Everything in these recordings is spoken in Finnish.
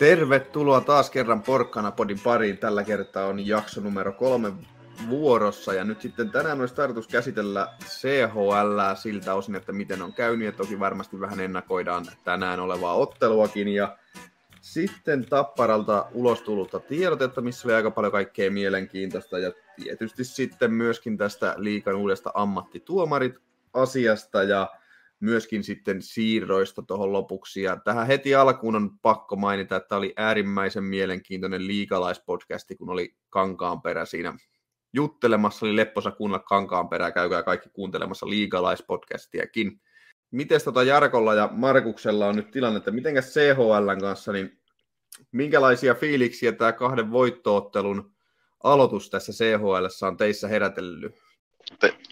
Tervetuloa taas kerran Porkkana Podin pariin. Tällä kertaa on jakso numero kolme vuorossa. Ja nyt sitten tänään olisi tarkoitus käsitellä CHL siltä osin, että miten on käynyt. Ja toki varmasti vähän ennakoidaan tänään olevaa otteluakin. Ja sitten Tapparalta ulos tullutta tiedotetta, missä oli aika paljon kaikkea mielenkiintoista. Ja tietysti sitten myöskin tästä liikan uudesta ammattituomarit asiasta ja myöskin sitten siirroista tuohon lopuksi. Ja tähän heti alkuun on pakko mainita, että oli äärimmäisen mielenkiintoinen liikalaispodcasti, kun oli Kankaanperä siinä juttelemassa, oli lepposa kuunnella Kankaanperää, käykää kaikki kuuntelemassa liigalaispodcastiakin. Miten tota Jarkolla ja Markuksella on nyt tilanne, että mitenkäs CHLn kanssa, niin minkälaisia fiiliksiä tämä kahden voittoottelun aloitus tässä CHL on teissä herätellyt?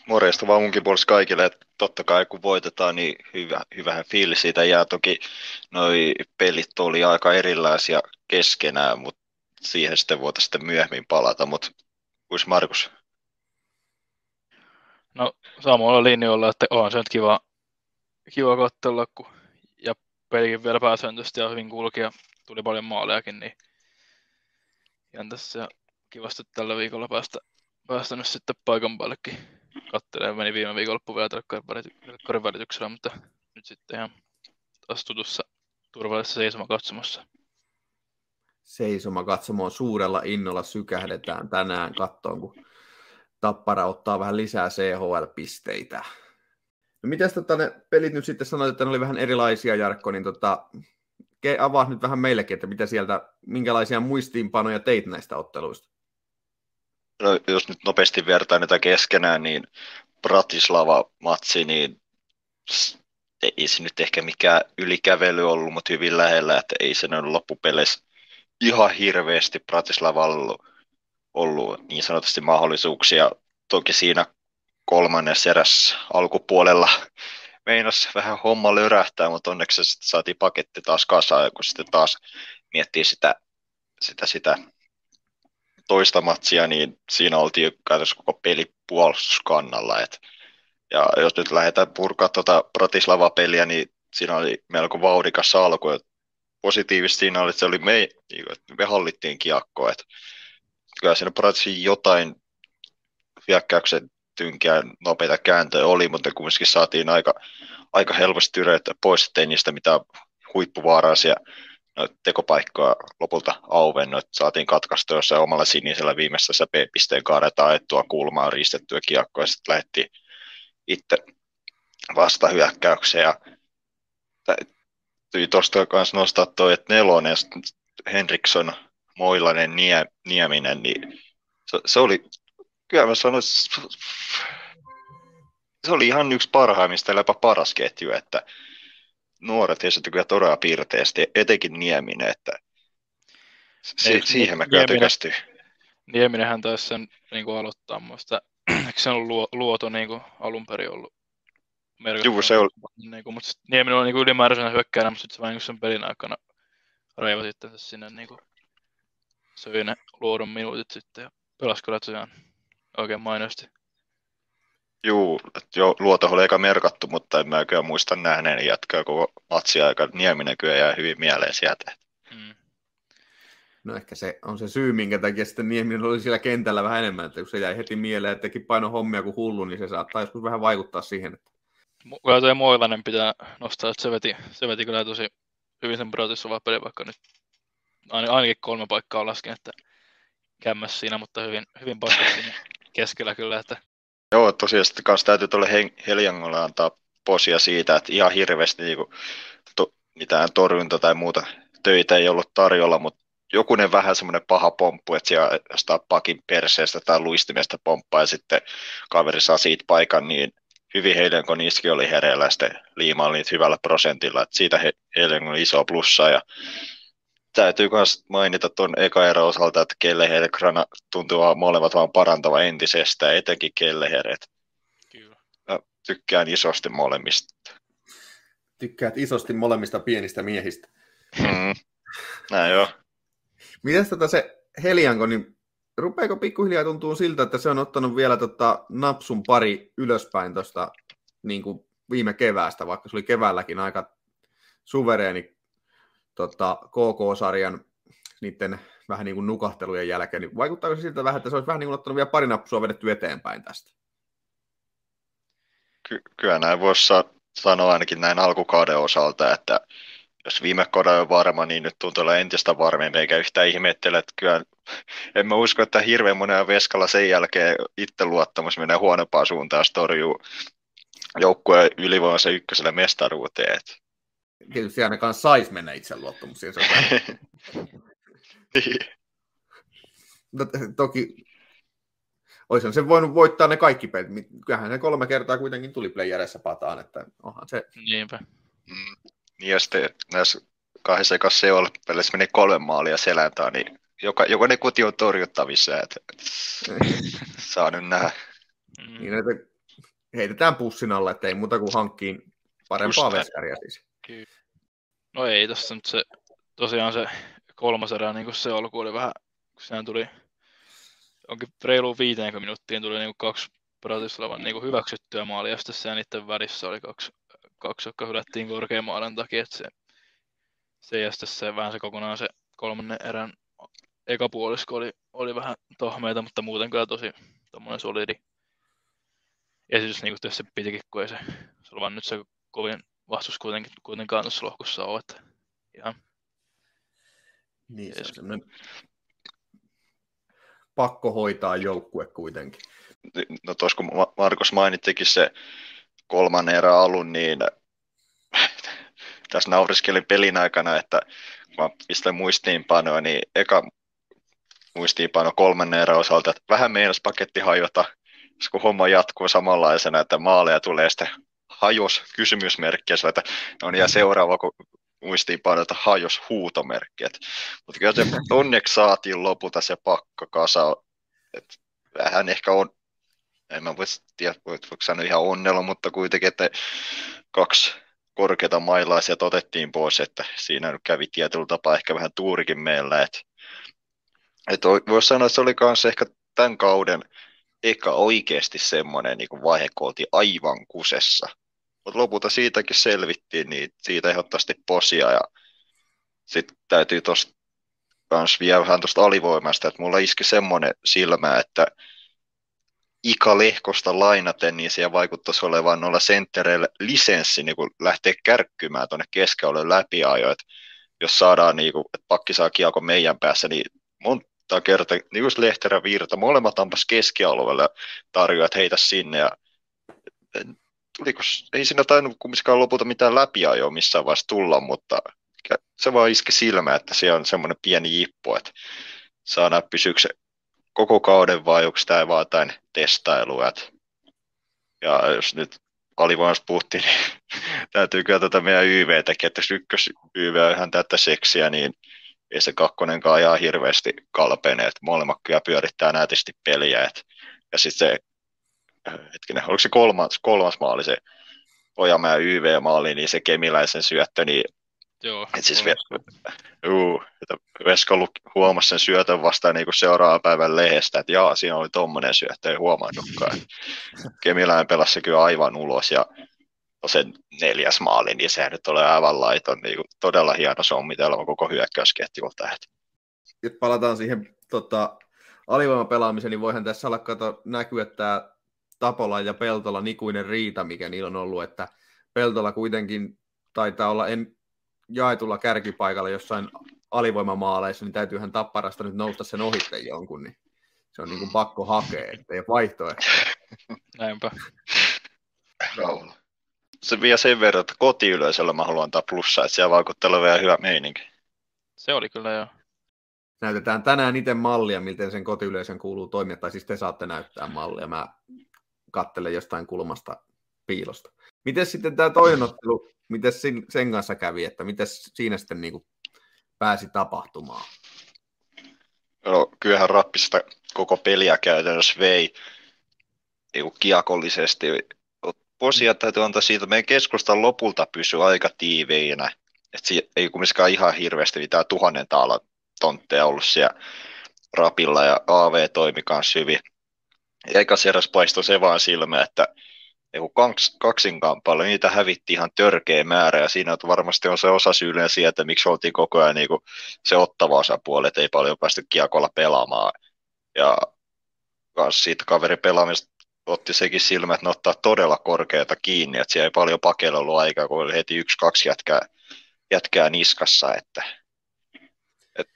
Morjesta vaan munkin puolesta kaikille, että totta kai kun voitetaan, niin hyvä, hyvähän fiilis siitä jää. Toki noi pelit oli aika erilaisia keskenään, mutta siihen sitten voitaisiin sitten myöhemmin palata, mutta kuis Markus? No samalla linjoilla, että on se nyt kiva, kiva katsella, kun ja pelikin vielä pääsääntöisesti ja hyvin kulki ja tuli paljon maalejakin, niin ihan tässä kivasti tällä viikolla päästä, päästä nyt sitten paikan päällekin katselemaan. Meni viime viikonloppu vielä telkkarin välityksellä, mutta nyt sitten ihan taas tutussa turvallisessa seisomakatsomossa. Seisomakatsomoon suurella innolla sykähdetään tänään kattoon, kun Tappara ottaa vähän lisää CHL-pisteitä. No mitäs tota, ne pelit nyt sitten sanoit, että ne oli vähän erilaisia, Jarkko, niin tota, avaa nyt vähän meillekin, että mitä sieltä, minkälaisia muistiinpanoja teit näistä otteluista? No, jos nyt nopeasti vertaan näitä keskenään, niin Bratislava-matsi, niin ei se nyt ehkä mikään ylikävely ollut, mutta hyvin lähellä, että ei se ollut loppupeleissä ihan hirveästi Bratislavalla ollut, niin sanotusti mahdollisuuksia. Toki siinä kolmannessa eräs alkupuolella meinas vähän homma lörähtää, mutta onneksi saatiin paketti taas kasaan, kun sitten taas miettii sitä, sitä, sitä toista matsia, niin siinä oltiin käytössä koko peli puolustuskannalla. Et, ja jos nyt lähdetään purkaa tuota Bratislava-peliä, niin siinä oli melko vauhdikas alku. Et positiivista siinä oli, että se oli me, niin me hallittiin kiekkoa. Et, kyllä siinä Bratislavassa jotain hyökkäyksen tynkiä nopeita kääntöjä oli, mutta kumminkin saatiin aika, aika helposti tyreitä pois, ettei niistä mitään huippuvaaraisia tekopaikkoa lopulta auvennut. Saatiin katkaistua jossain omalla sinisellä viimeisessä B-pisteen kaareta ajettua kulmaa riistettyä kiekkoa ja sitten lähdettiin itse vastahyökkäykseen. Ja täytyy tuosta kanssa nostaa tuo, että nelonen, Henriksson, Moilanen, Nie, Nieminen, niin se, se oli, kyllä mä sanoisin, se oli ihan yksi parhaimmista, jopa paras ketju, että nuoret esiintyi todella piirteesti, etenkin Nieminen, että si- Ei, siihen mä kyllä tykästyin. Nieminenhän taisi sen niin kuin aloittaa muista, eikö se ollut luoto niin kuin alun perin ollut Joo, se oli. Niin kuin, mutta Nieminen oli niin kuin ylimääräisenä hyökkäänä, mutta sitten se vain niin sen pelin aikana raiva sitten sinne niin kuin, söi ne luodon minuutit sitten ja pelasi kyllä tosiaan oikein mainosti. Juu, jo Luoto oli eka merkattu, mutta en mä kyllä muista nähneen jatkaa koko matsia aika Nieminen kyllä jää hyvin mieleen sieltä. Mm. No ehkä se on se syy, minkä takia sitten Nieminen oli siellä kentällä vähän enemmän, että kun se jäi heti mieleen, että teki paino hommia kuin hullu, niin se saattaa joskus vähän vaikuttaa siihen. Että... Kyllä tuo Moilanen pitää nostaa, että se veti, se veti kyllä tosi hyvin sen Bratislava peli, vaikka nyt ainakin kolme paikkaa lasken, että kämmäs siinä, mutta hyvin, hyvin siinä keskellä kyllä, että Joo, tosiaan kanssa täytyy tuolle Heljangolle antaa posia siitä, että ihan hirveästi niin kuin, to, mitään torjunta tai muuta töitä ei ollut tarjolla, mutta jokunen vähän semmoinen paha pomppu, että siellä jostain pakin perseestä tai luistimesta pomppaa ja sitten kaveri saa siitä paikan, niin hyvin heidän kun niistäkin oli hereillä ja sitten liimaa niitä hyvällä prosentilla, että siitä he, heidän on iso plussa ja täytyy myös mainita tuon eka ero osalta, että Kelleher ja Grana tuntuu molemmat vaan parantava entisestään, etenkin Kelleher. Kyllä. Mä tykkään isosti molemmista. Tykkäät isosti molemmista pienistä miehistä. Mm. Näin joo. Mitäs tota se Helianko, niin rupeeko pikkuhiljaa tuntuu siltä, että se on ottanut vielä tota napsun pari ylöspäin tuosta niin viime keväästä, vaikka se oli keväälläkin aika suvereeni tota, KK-sarjan niiden vähän niin kuin nukahtelujen jälkeen, niin vaikuttaako se siltä vähän, että se olisi vähän niin kuin ottanut vielä pari nappusua vedetty eteenpäin tästä? Ky- kyllä näin voisi sanoa ainakin näin alkukauden osalta, että jos viime kaudella on varma, niin nyt tuntuu olla entistä varmempi, eikä yhtään ihmettele, että kyllä en mä usko, että hirveän monen veskalla sen jälkeen itseluottamus menee huonompaan suuntaan, jos torjuu joukkueen ylivoimassa ykköselle mestaruuteen. Tietysti ainakaan saisi mennä itseluottamus. Se niin. no, toki olisihan se voinut voittaa ne kaikki pelit. Kyllähän ne kolme kertaa kuitenkin tuli playerissa pataan, että onhan se... Niinpä. Mm. Niin ja sitten näissä kahdessa ekassa Seoul-pelissä meni kolme maalia seläntaan, niin joka, jokainen kuti on torjuttavissa, että saa nyt nähdä. Mm. Niin, että heitetään pussin alle, että ei muuta kuin hankkiin parempaa veskaria siis. Kyllä. No ei tässä nyt se, tosiaan se kolmas erä, niin kuin se alku oli vähän, kun sehän tuli onkin reiluun 50 minuuttiin tuli niin kuin kaksi Bratislavan niin kuin hyväksyttyä maalia, ja sitten se niiden välissä oli kaksi, kaksi jotka hylättiin korkeammaalen takia, että se, se ja sitten se vähän se kokonaan se kolmannen erän eka puolisko oli, oli vähän tohmeita, mutta muuten kyllä tosi tommonen solidi esitys, niin kuin se pitikin, kun ei se, se oli vaan nyt se kovin vastus kuitenkin, kuitenkaan tuossa lohkossa ole, että ihan niin, se on semmoinen pakko hoitaa joukkue kuitenkin. No tuossa kun Markus mainittikin se kolmannen erä alun, niin tässä nauriskelin pelin aikana, että kun mä pistän muistiinpanoa, niin eka muistiinpano kolmannen erän osalta, että vähän meinas paketti hajota, kun homma jatkuu samanlaisena, että maaleja tulee sitten hajos kysymysmerkkiä, että on ja seuraava, kun muistiinpano, että hajos huutomerkki. Mutta kyllä onneksi saatiin lopulta se pakko kasa. että vähän ehkä on, en mä voi tiedä, voiko sanoa ihan onnella, mutta kuitenkin, että kaksi korkeata mailaisia otettiin pois, että siinä kävi tietyllä tapaa ehkä vähän tuurikin meillä. Että, että voisi sanoa, että se oli myös ehkä tämän kauden eka oikeasti semmoinen niin vaihe, kun oltiin aivan kusessa. Mutta lopulta siitäkin selvittiin, niin siitä ehdottomasti posia. Ja sitten täytyy tuosta kans vielä vähän tuosta alivoimasta, että mulla iski semmoinen silmä, että Ika Lehkosta lainaten, niin siellä vaikuttaisi olevan noilla senttereillä lisenssi niin kun lähtee kärkkymään tuonne keskialueen läpiajo, että jos saadaan, niin kuin, että pakki saa kiekon meidän päässä, niin monta kertaa, niin kuin Lehterä Virta, molemmat ampas keskialueelle tarjoat heitä sinne, ja tuliko, ei siinä tainnut kumminkaan lopulta mitään läpiajoa missään vaiheessa tulla, mutta se vaan iski silmä, että siellä on semmoinen pieni jippo, että saadaan pysyykö se koko kauden vai onko tämä vaan jotain testailua. Ja jos nyt alivoimassa puhuttiin, niin täytyy kyllä tätä meidän YVtäkin, että jos ykkös YV on ihan tätä seksiä, niin ei se kakkonenkaan ajaa hirveästi kalpene, että molemmat kyllä pyörittää nätisti peliä. Et, ja sitten se, hetkinen, oliko se kolmas, kolmas maali se Ojamäen YV-maali, niin se kemiläisen syöttö, niin Joo. Et siis juu, että Veska huomasi sen syötön vasta niin seuraavan päivän lehdestä, että jaa, siinä oli tommonen syöttö, ei huomannutkaan. Kemiläinen pelasi kyllä aivan ulos ja no sen neljäs maali, niin sehän nyt oli aivan laiton, niin todella hieno sommitelma koko hyökkäysketjulta. Nyt palataan siihen tota, alivoimapelaamiseen, niin voihan tässä kato, näkyä tämä Tapola ja Peltola nikuinen riita, mikä niillä on ollut, että Peltola kuitenkin taitaa olla en, jaetulla kärkipaikalla jossain alivoimamaaleissa, niin täytyyhän Tapparasta nyt nousta sen ohitte jonkun, niin se on niin kuin pakko hakea, ettei vaihtoehtoja. Näinpä. Raula. Se vielä sen verran, että kotiyleisöllä mä haluan antaa plussaa, että siellä vaikuttaa vielä hyvä meininki. Se oli kyllä joo. Näytetään tänään itse mallia, miten sen kotiyleisön kuuluu toimia, tai siis te saatte näyttää mallia. Mä kattelen jostain kulmasta piilosta. Miten sitten tämä toinen ottelu, miten sen kanssa kävi, että miten siinä sitten niin kuin pääsi tapahtumaan? No, kyllähän rappista koko peliä käytännössä vei niin kiekollisesti. Posia täytyy antaa siitä, meidän keskustan lopulta pysyi aika tiiveinä. Että ei kumminkaan ihan hirveästi mitään tuhannen taalan tontteja ollut siellä rapilla ja AV toimi kanssa hyvin. Eikä eräs paistoi se vaan silmä, että joku kaks, kaksinkamppailu, niitä hävitti ihan törkeä määrä, ja siinä varmasti on se osa syyllinen sieltä, miksi oltiin koko ajan niin kuin se ottava osapuoli, että ei paljon päästy kiekolla pelaamaan. Ja siitä kaverin pelaamista otti sekin silmä, että ne ottaa todella korkeata kiinni, että siellä ei paljon pakeilla ollut aikaa, kun oli heti yksi-kaksi jätkää, jätkää niskassa, että et,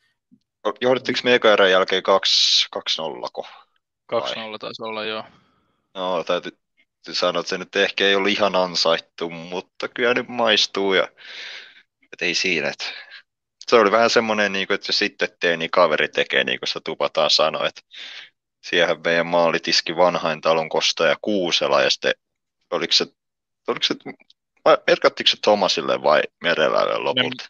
johdittiinko me eka jälkeen 2-0 ko? 2-0 taisi olla, joo. No, täytyy sanoa, että se nyt ehkä ei ollut ihan ansaittu, mutta kyllä nyt maistuu ja et ei siinä, että se oli vähän semmoinen, niin kuin, että jos sitten tee, niin kaveri tekee, niin kuin se tupataan sanoi, että siihen meidän maalitiski vanhain talon kostaja Kuusela ja sitten oliko se, oliko se merkattiko se Tomasille vai Merelälle lopulta?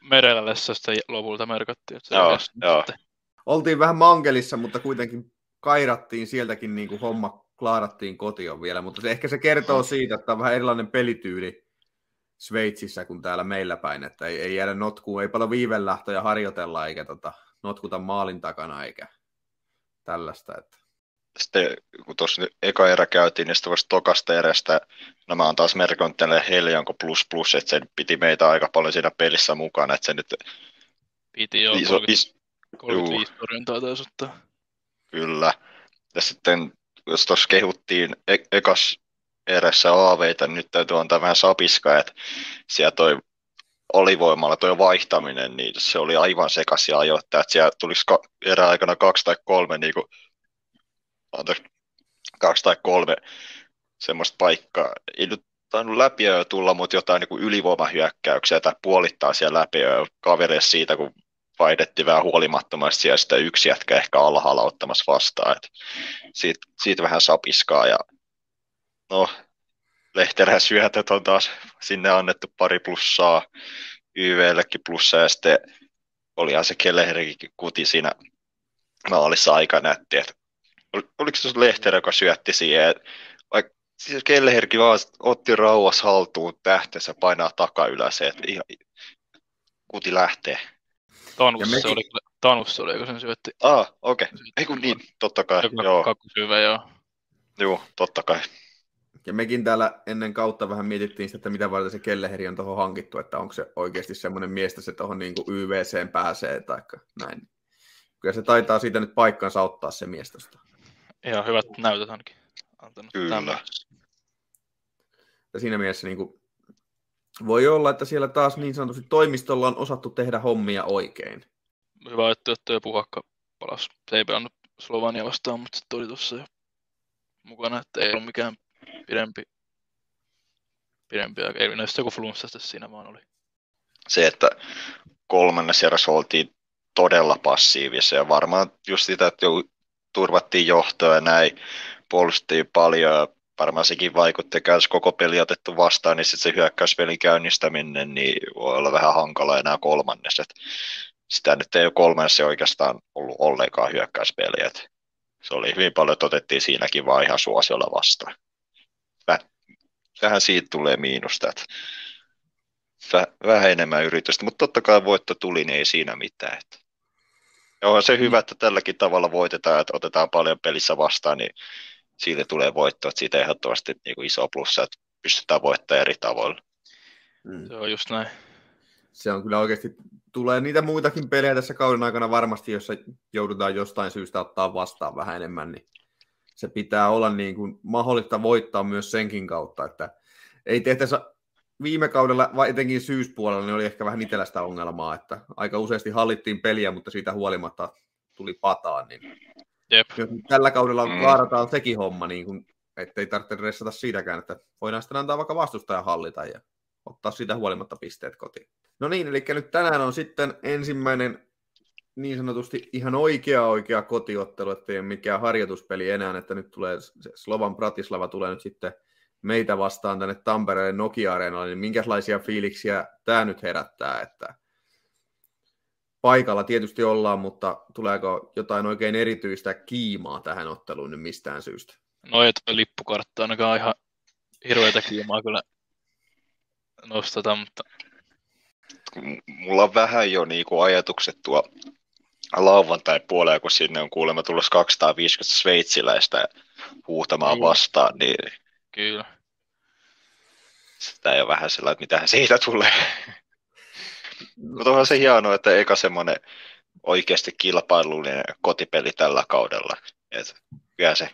Merelälle se sitten lopulta merkattiin. Että se joo, joo. Sitten. Oltiin vähän mankelissa, mutta kuitenkin kairattiin sieltäkin niin kuin homma klaarattiin kotiin vielä, mutta se, ehkä se kertoo siitä, että on vähän erilainen pelityyli Sveitsissä kuin täällä meillä päin, että ei, ei jäädä notkuun, ei paljon viivelähtöjä harjoitella eikä tota, notkuta maalin takana eikä tällaista. Että. Sitten kun tuossa eka erä käytiin, niin sitten vasta tokasta erästä, no mä oon taas merkannut tälle Heljanko plus plus, että se piti meitä aika paljon siinä pelissä mukana, että se nyt... Piti jo, iso, 30, is, 35 torjuntaa taisi ottaa. Kyllä. Ja sitten jos tuossa kehuttiin e- ekas erässä aaveita, niin nyt täytyy antaa vähän sapiskaa, että siellä toi olivoimalla tuo vaihtaminen, niin se oli aivan sekaisin ajoittaa, että siellä tulisi ka- erä aikana kaksi tai kolme, niin kuin, anteeksi, kaksi tai kolme semmoista paikkaa. Ei nyt tainnut läpi jo tulla, mutta jotain niin ylivoimahyökkäyksiä tai puolittaa siellä läpi jo kavereissa siitä, kun vaihdettiin vähän huolimattomasti ja sitä yksi jätkä ehkä alhaalla ottamassa vastaan. Et siitä, siitä, vähän sapiskaa ja no, Lehterä syötöt on taas sinne annettu pari plussaa, YVllekin plussaa ja sitten olihan se Kelleherikin kuti siinä maalissa aika nätti, että oliko se Lehterä, joka syötti siihen, vaikka siis Kelleherkin vaan otti rauhas haltuun tähtensä painaa ylös, että ihan, kuti lähtee. Tanus, mekin... se oli, Tanus oli, kun sen syötti. Ah, okei. Okay. Ei kun niin, totta kai. Joku joo. Kakkusyvä, joo. Joo, totta kai. Ja mekin täällä ennen kautta vähän mietittiin sitä, että mitä varten se Kelleheri on tuohon hankittu, että onko se oikeasti semmoinen mies, että se tuohon niin YVCen pääsee tai näin. Kyllä se taitaa siitä nyt paikkansa ottaa se mies. Ihan hyvät näytöt ainakin. Antanut Kyllä. Ja siinä mielessä niin kuin, voi olla, että siellä taas niin sanotusti toimistolla on osattu tehdä hommia oikein. Hyvä, että tuo puhakka palas. Se ei pelannut Slovania vastaan, mutta sitten oli tuossa jo mukana, että ei ollut mikään pidempi, pidempi aika. Ei näistä joku flunssasta siinä vaan oli. Se, että kolmannessa erässä oltiin todella passiivisia ja varmaan just sitä, että turvattiin johtoa ja näin, puolustettiin paljon ja varmaan sekin vaikutti, että jos koko peli otettu vastaan, niin sitten se hyökkäyspelin käynnistäminen niin voi olla vähän hankala enää kolmannes. Et sitä nyt ei ole kolmannessa oikeastaan ollut ollenkaan hyökkäyspeliä. se oli hyvin paljon, että otettiin siinäkin vaan ihan suosiolla vastaan. Vähän siitä tulee miinusta, että vähän enemmän yritystä, mutta totta kai voitto tuli, niin ei siinä mitään. Että. Ja on se hyvä, että tälläkin tavalla voitetaan, että otetaan paljon pelissä vastaan, niin siitä tulee voitto, että siitä ehdottomasti niin kuin iso plussa, että pystytään voittamaan eri tavoilla. Mm. Se on just näin. Se on kyllä oikeasti, tulee niitä muitakin pelejä tässä kauden aikana varmasti, jossa joudutaan jostain syystä ottaa vastaan vähän enemmän, niin se pitää olla niin kuin mahdollista voittaa myös senkin kautta, että ei tehtäisi viime kaudella, vai etenkin syyspuolella, niin oli ehkä vähän itsellä sitä ongelmaa, että aika useasti hallittiin peliä, mutta siitä huolimatta tuli pataan, niin Jep. Tällä kaudella mm. kaarataan sekin homma, niin kuin, ettei tarvitse ressata siitäkään, että voidaan sitten antaa vaikka vastustajan hallita ja ottaa siitä huolimatta pisteet kotiin. No niin, eli nyt tänään on sitten ensimmäinen niin sanotusti ihan oikea oikea kotiottelu, ettei ole mikään harjoituspeli enää, että nyt tulee Slovan Bratislava tulee nyt sitten meitä vastaan tänne Tampereen Nokia-areenalle, niin minkälaisia fiiliksiä tämä nyt herättää, että paikalla tietysti ollaan, mutta tuleeko jotain oikein erityistä kiimaa tähän otteluun nyt mistään syystä? No ei tuo lippukartta ainakaan ihan hirveätä kiimaa kyllä nostata, mutta... Mulla on vähän jo niinku ajatukset tuo lauantai puolella, kun sinne on kuulemma tulossa 250 sveitsiläistä huutamaan niin. vastaan, niin... Kyllä. Sitä ei ole vähän sellainen, että mitähän siitä tulee. Mutta onhan se hienoa, että eka semmoinen oikeasti kilpailullinen kotipeli tällä kaudella. Et kyllä se,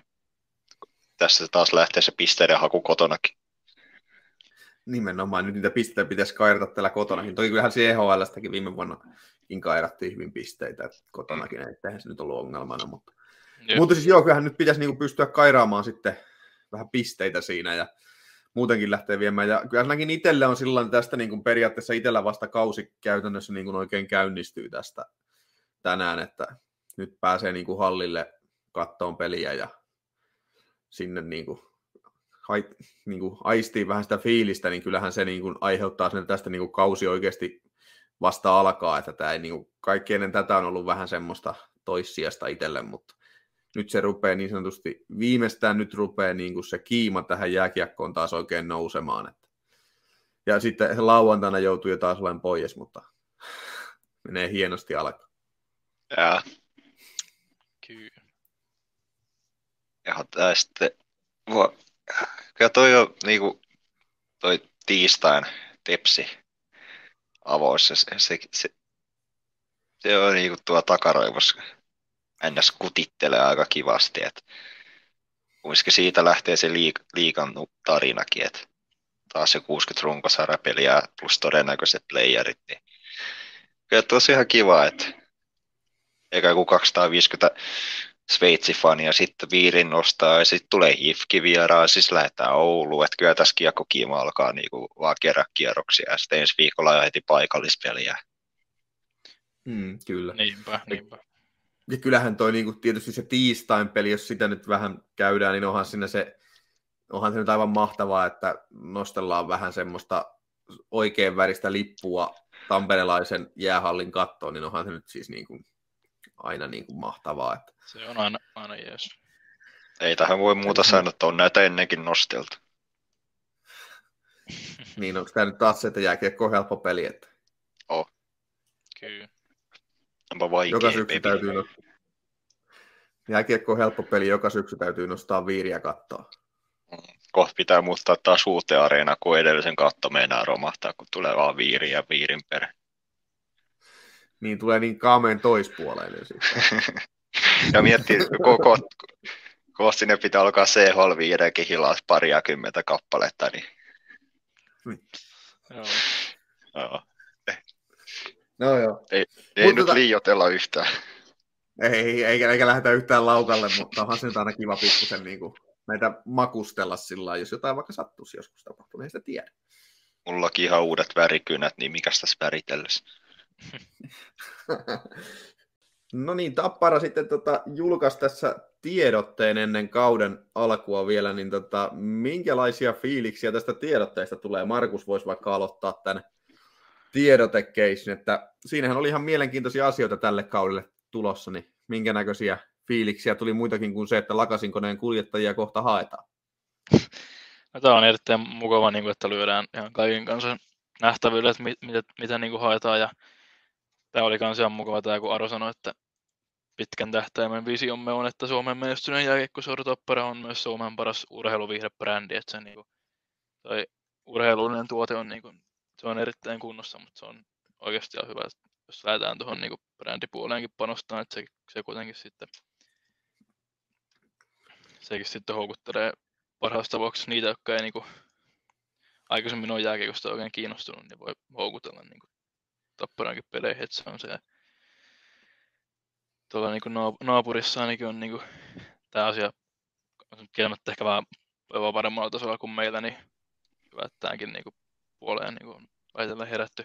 tässä taas lähtee se pisteiden haku kotonakin. Nimenomaan, nyt niitä pisteitä pitäisi kairata täällä kotonakin. Toki kyllähän se EHLstäkin viime vuonna kairattiin hyvin pisteitä kotonakin, mm. eihän se nyt ollut ongelmana. Mutta, mutta siis joo, kyllähän nyt pitäisi niinku pystyä kairaamaan sitten vähän pisteitä siinä ja muutenkin lähtee viemään. Ja kyllä ainakin itselle on silloin tästä niin kuin periaatteessa itsellä vasta kausi käytännössä niin kuin oikein käynnistyy tästä tänään, että nyt pääsee niin kuin hallille kattoon peliä ja sinne niin kuin, hai, niin kuin aistii vähän sitä fiilistä, niin kyllähän se niin kuin aiheuttaa sen, että tästä niin kuin kausi oikeasti vasta alkaa, että tämä ei, niin kuin, kaikki ennen tätä on ollut vähän semmoista toissijasta itselle, mutta nyt se rupeaa niin sanotusti, viimeistään nyt rupeaa niin kuin se kiima tähän jääkiekkoon taas oikein nousemaan. Että. Ja sitten se lauantaina joutuu jo taas olemaan pois, mutta menee hienosti alkaa. Ja. Kyllä. Ja tämä sitten, kyllä toi on niin kuin, toi tiistain tepsi avoissa, se, se, se, se on niin kuin tuo takaroivossa ns. kutittelee aika kivasti, että kuitenkin siitä lähtee se liik- liikan tarinakin, että taas se 60 runkosarjapeliä plus todennäköiset playerit, niin kyllä tosi ihan kiva, että eikä kuin 250 Sveitsi-fania sitten viirin nostaa ja sitten tulee Hifki vieraan, siis lähdetään Ouluun, että kyllä tässä kiekkokiima alkaa niinku vaan kerran kierroksia ja sitten ensi viikolla jo heti paikallispeliä. Mm, kyllä. Niinpä, niinpä. Ja kyllähän toi niinku, tietysti se tiistain peli, jos sitä nyt vähän käydään, niin onhan siinä se, onhan se nyt aivan mahtavaa, että nostellaan vähän semmoista oikein väristä lippua tamperelaisen jäähallin kattoon, niin onhan se nyt siis niin kuin aina niin kuin mahtavaa. Että... Se on aina, aina jees. Ei tähän voi muuta sanoa, että on näitä ennenkin nosteltu. niin, onko tämä nyt taas se, että jääkiekko helppo peli? Että... Oh. Kyllä. Onpa vaikea joka syksy täytyy nostaa. Jääkiekko on helppo peli, joka syksy täytyy nostaa viiriä kattoa. Kohta pitää muuttaa taas uuteen areena, kun edellisen katto meinaa romahtaa, kun tulee vaan viiri ja viirin perä. Niin tulee niin kaameen toispuoleinen sitten. ja miettii, koko, koko sinne pitää alkaa CHL viidenkin hilas kymmentä kappaletta, niin... Joo. Joo. No joo. Ei, ei nyt tota... liiotella yhtään. Ei, eikä, eikä lähdetä yhtään laukalle, mutta onhan se nyt aina kiva pikkusen niin kuin, näitä makustella sillä jos jotain vaikka sattuisi joskus tapahtuu, niin ei sitä tiedä. Mullakin ihan uudet värikynät, niin mikä tässä väritellessä? no niin, Tappara sitten tota, julkaisi tässä tiedotteen ennen kauden alkua vielä, niin tota, minkälaisia fiiliksiä tästä tiedotteesta tulee? Markus voisi vaikka aloittaa tämän tiedotekeisin, että siinähän oli ihan mielenkiintoisia asioita tälle kaudelle tulossa, niin minkä näköisiä fiiliksiä tuli muitakin kuin se, että lakasinkoneen kuljettajia kohta haetaan? No, tämä on erittäin mukava, niin kuin, että lyödään ihan kaiken kanssa nähtävyydelle, että mit, mitä, mitä niin kuin haetaan. Ja tämä oli myös ihan mukava tämä, kun Aro sanoi, että pitkän tähtäimen visiomme on, että Suomen menestyneen jääkiekkoseura on myös Suomen paras urheiluvihrebrändi, että se niin kuin, toi urheilullinen tuote on niin kuin, se on erittäin kunnossa, mutta se on oikeasti ihan hyvä, jos lähdetään tuohon niin brändipuoleenkin panostaa, että se, se kuitenkin sitten sekin sitten houkuttelee parhaassa tapauksessa niitä, jotka ei niin kuin, aikaisemmin ole jääkiekosta oikein kiinnostunut, niin voi houkutella niin kuin, tapparankin peleihin, että se on se tuolla niin naapurissa ainakin on niin kuin, tämä asia kielmättä ehkä vähän paremmalla tasolla kuin meillä, niin hyvä, että tämäkin niin kuin, puoleen niin kuin, väitellen herätty.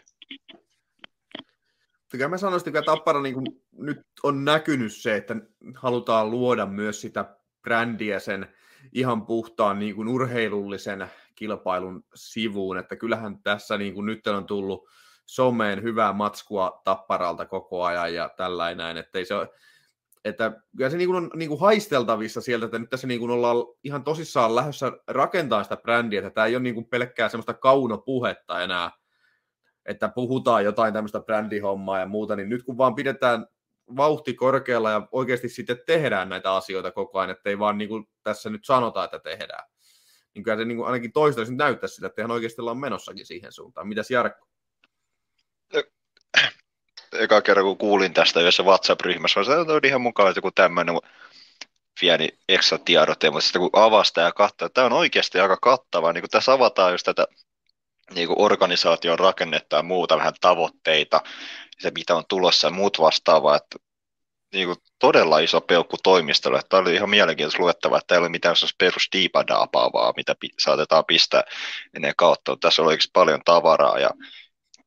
Kyllä mä sanoisin, että Tappara niin kuin, nyt on näkynyt se, että halutaan luoda myös sitä brändiä sen ihan puhtaan niin kuin urheilullisen kilpailun sivuun, että kyllähän tässä niin kuin nyt on tullut someen hyvää matskua Tapparalta koko ajan ja tällainen, että ei se ole, että kyllä se niin kuin on niin kuin haisteltavissa sieltä, että nyt tässä niin kuin ollaan ihan tosissaan lähdössä rakentaa sitä brändiä, että tämä ei ole niin kuin pelkkää semmoista kaunopuhetta enää, että puhutaan jotain tämmöistä brändihommaa ja muuta, niin nyt kun vaan pidetään vauhti korkealla ja oikeasti sitten tehdään näitä asioita koko ajan, että ei vaan niin kuin tässä nyt sanota, että tehdään. niin kyllä se niin kuin ainakin toistaiseksi näyttää sillä, että ihan oikeasti ollaan menossakin siihen suuntaan. Mitäs Jarkko? Eka kerran kun kuulin tästä yhdessä WhatsApp-ryhmässä, että on ihan mukava joku tämmöinen pieni ekstra mutta sitten kun avasta ja katsoo, että tämä on oikeasti aika kattava, niin kun tässä avataan just tätä niin kuin organisaation rakennetta ja muuta, vähän tavoitteita, se mitä on tulossa ja muut vastaavaa, että niin kuin todella iso peukku toimistolle. Tämä oli ihan mielenkiintoista luettavaa, että ei ole mitään perus vaan mitä pi- saatetaan pistää ennen kautta. Tässä oli paljon tavaraa ja,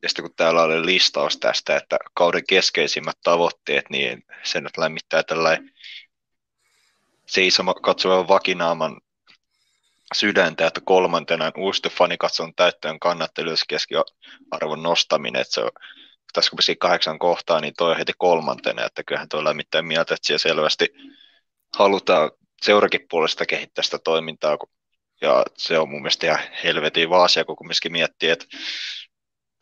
ja sitten kun täällä oli listaus tästä, että kauden keskeisimmät tavoitteet, niin se nyt lämmittää tällainen seisoma katsovan vakinaaman sydäntä, että kolmantena uusi fanikatson täyttöön kannattelijoissa keskiarvon nostaminen, että se on tässä kun kahdeksan kohtaa, niin toi on heti kolmantena, että kyllähän tuo lämmittää mieltä, että siellä selvästi halutaan seurakin puolesta kehittää sitä toimintaa, ja se on mun mielestä ihan helvetin vaasia, kun kumminkin miettii, että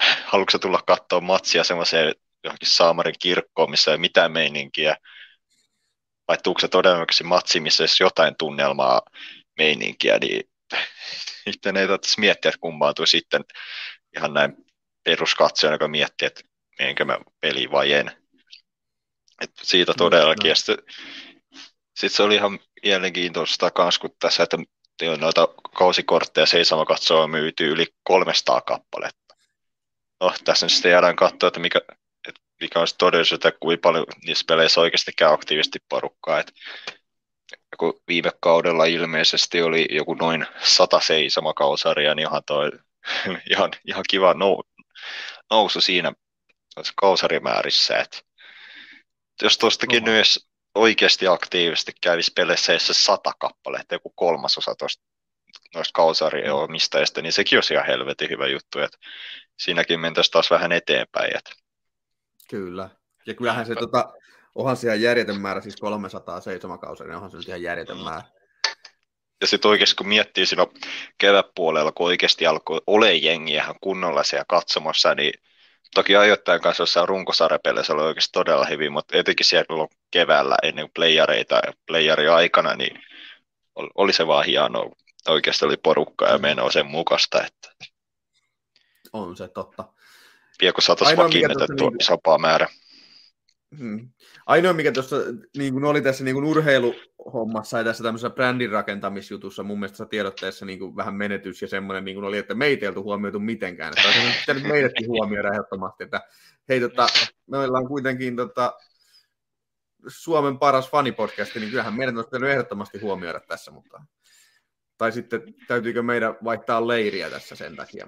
haluatko tulla katsoa matsia semmoiseen johonkin Saamarin kirkkoon, missä ei mitään meininkiä, vai tuukse se todennäköisesti matsi, missä olisi jotain tunnelmaa, meininkiä, niin sitten ei tarvitsisi miettiä, että kumpaantuu sitten ihan näin peruskatsoja, joka miettii, että menenkö mä peliin vai en. Et siitä todellakin. No. sitten sit se oli ihan mielenkiintoista kans, kun tässä, että noita kausikortteja seisoma katsoa myyty yli 300 kappaletta. No, tässä nyt sitten jäädään katsoa, että mikä, että mikä on todellisuus, että kuinka paljon niissä peleissä oikeasti käy aktiivisesti porukkaa. Et, kun viime kaudella ilmeisesti oli joku noin sata seisomakausaria, niin ihan, toi, ihan, ihan kiva nou, nousu siinä kausarimäärissä. Et jos tuostakin no. nyt oikeasti aktiivisesti kävisi peleissä se sata kappaletta, joku kolmasosa tuosta noista kausarien mm. omistajista, niin sekin olisi ihan helvetin hyvä juttu, että siinäkin mentäisiin taas vähän eteenpäin. Että. Kyllä. Ja kyllähän se, tota, onhan se ihan järjetön määrä, siis 307 kausaria, niin onhan se nyt ihan järjetön mm. määrä. Ja sitten oikeasti kun miettii siinä kevätpuolella, kun oikeasti alkoi ole jengiä kunnolla siellä katsomassa, niin Toki ajoittain kanssa jossain runkosarjapeleissä oli oikeasti todella hyvin, mutta etenkin siellä keväällä ennen playareita ja playari aikana, niin oli se vaan hienoa. Oikeasti oli porukkaa ja menoa sen mukaista. Että... On se totta. Vielä kun saataisiin vakiinnetettua niin... isompaa määrä. Hmm. Ainoa, mikä tuossa niin kuin oli tässä niin kuin urheiluhommassa ja tässä tämmöisessä brändin rakentamisjutussa mun mielestä tässä tiedotteessa niin vähän menetys ja semmoinen niin kuin oli, että meitä ei oltu huomioitu mitenkään. Että olisi pitänyt meidätkin huomioida ehdottomasti, että hei, tota, meillä on kuitenkin tota, Suomen paras fanipodcast, niin kyllähän meidän olisi pitänyt ehdottomasti huomioida tässä, mutta tai sitten täytyykö meidän vaihtaa leiriä tässä sen takia.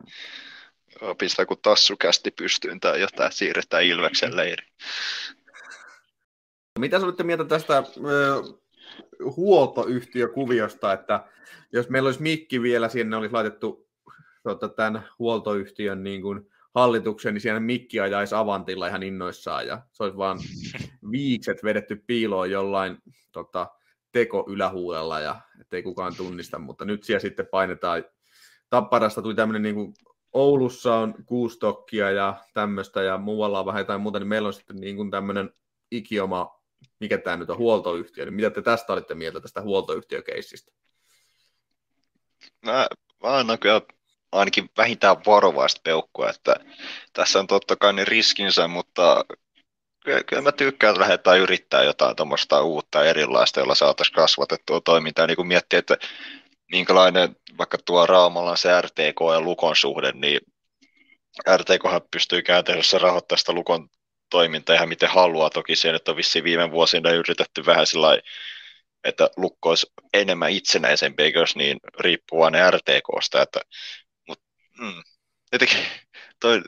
Pistää kun tassukästi pystyyn tai jotain, siirretään Ilveksen leiri. Mitä sä olette mieltä tästä huoltoyhtiökuviosta, että jos meillä olisi mikki vielä, sinne olisi laitettu tuota, tämän huoltoyhtiön niin kuin, hallituksen, niin siellä mikki ajaisi avantilla ihan innoissaan ja se olisi vaan viikset vedetty piiloon jollain tota, teko ylähuulella ja ettei kukaan tunnista, mutta nyt siellä sitten painetaan. Tapparasta tuli tämmöinen niin kuin Oulussa on kuustokkia ja tämmöistä ja muualla on vähän jotain muuta, niin meillä on sitten niin kuin tämmöinen ikioma mikä tämä nyt on huoltoyhtiö, niin mitä te tästä olitte mieltä tästä huoltoyhtiökeissistä? Mä, mä annan kyllä ainakin vähintään varovaista peukkua, että tässä on totta kai ne riskinsä, mutta kyllä, kyllä mä tykkään, että lähdetään yrittää jotain tuommoista uutta erilaista, jolla saataisiin kasvatettua toimintaa, niin kun miettii, että minkälainen vaikka tuo Raamallan se RTK ja Lukon suhde, niin RTK pystyy käytännössä rahoittamaan sitä Lukon toiminta ihan miten haluaa. Toki se nyt on vissiin viime vuosina yritetty vähän sillä että lukko olisi enemmän itsenäisempi, eikö olisi niin riippuvainen RTKsta. Että, mut, mm, jotenkin toi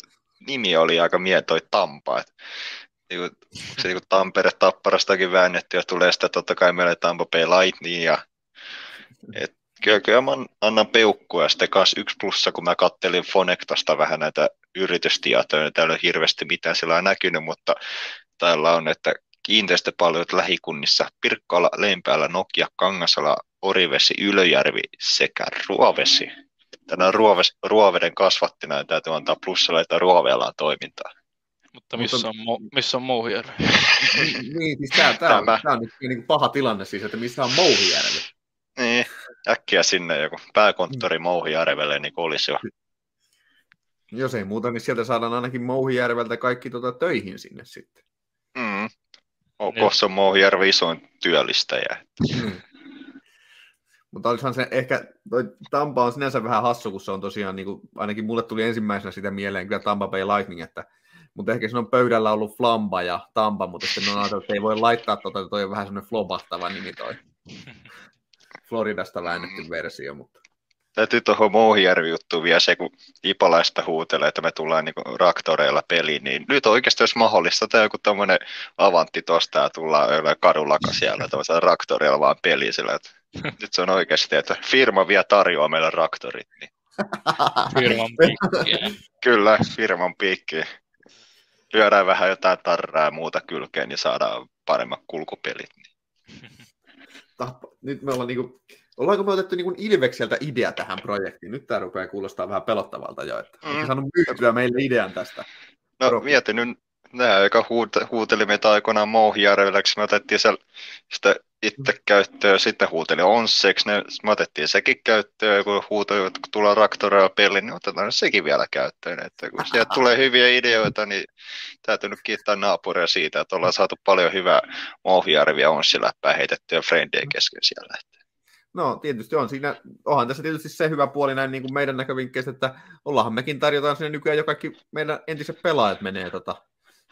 nimi oli aika mie toi Tampa. Että, niin se niin Tampere Tapparastakin väännetty ja tulee sitä totta kai meille Tampa Bay Lightning ja et, kyllä, kyllä mä annan peukkua ja sitten kanssa yksi plussa, kun mä kattelin Fonectasta vähän näitä yritystietoja, niin täällä on hirveästi mitään sillä on näkynyt, mutta täällä on, että kiinteistöpalvelut lähikunnissa Pirkkala, Lempäällä, Nokia, Kangasala, Orivesi, Ylöjärvi sekä Ruovesi. Tänään Ruoves, Ruoveden kasvattina ja täytyy antaa plussalla, että Ruoveella toimintaa. Mutta missä on, Mo- missä on Mouhijärvi? niin, siis tämä, tämä, on, tämä on nyt niin paha tilanne siis, että missä on Mouhijärvi. Niin, äkkiä sinne joku pääkonttori Mouhijärvelle, niin olisi jo. Jos ei muuta, niin sieltä saadaan ainakin Mouhijärveltä kaikki tota töihin sinne sitten. Mm. Kossa on Mouhijärvi isoin työllistäjä. Mm. Mutta olisihan se ehkä, toi Tampa on sinänsä vähän hassu, kun se on tosiaan, niin kuin, ainakin mulle tuli ensimmäisenä sitä mieleen kyllä Tampa Bay Lightning, että mutta ehkä se on pöydällä ollut Flamba ja Tampa, mutta sitten on ajatellut, että ei voi laittaa tuota, toi on vähän semmoinen flobahtava nimi toi. Floridasta väännetty versio, mutta täytyy tuohon Mouhijärvi juttuun vielä se, kun Ipalaista huutelee, että me tullaan niin raktoreilla peliin, niin nyt oikeasti olisi mahdollista, että joku tämmöinen avantti tuosta ja tullaan kadulla siellä tämmöisellä raktoreilla vaan peliin, sillä että nyt se on oikeasti, että firma vielä tarjoaa meille raktorit. Niin. Firman piikkiä. Kyllä, firman piikki. Lyödään vähän jotain tarraa ja muuta kylkeen, niin saadaan paremmat kulkupelit. Niin. Nyt me ollaan niinku Ollaanko me otettu niin Ilvekseltä idea tähän projektiin? Nyt tämä rupeaa kuulostaa vähän pelottavalta jo, että mm. saanut myytyä meille idean tästä. No mietin nyt, nämä, joka huuteli meitä aikoinaan Mouhijärvellä, me otettiin siellä sitä itse käyttöön, sitten huuteli Onseksi, ne, me otettiin sekin käyttöön, kun huutoi, että kun tulee raktoreilla peli, niin otetaan sekin vielä käyttöön. Että kun sieltä tulee hyviä ideoita, niin täytyy nyt kiittää naapuria siitä, että ollaan saatu paljon hyvää Mouhijärviä Onssiläppää heitettyä frendien kesken siellä. No tietysti on siinä, onhan tässä tietysti se hyvä puoli näin niin kuin meidän näkövinkkeistä, että ollaanhan mekin tarjotaan sinne nykyään jo kaikki meidän entiset pelaajat menee tota,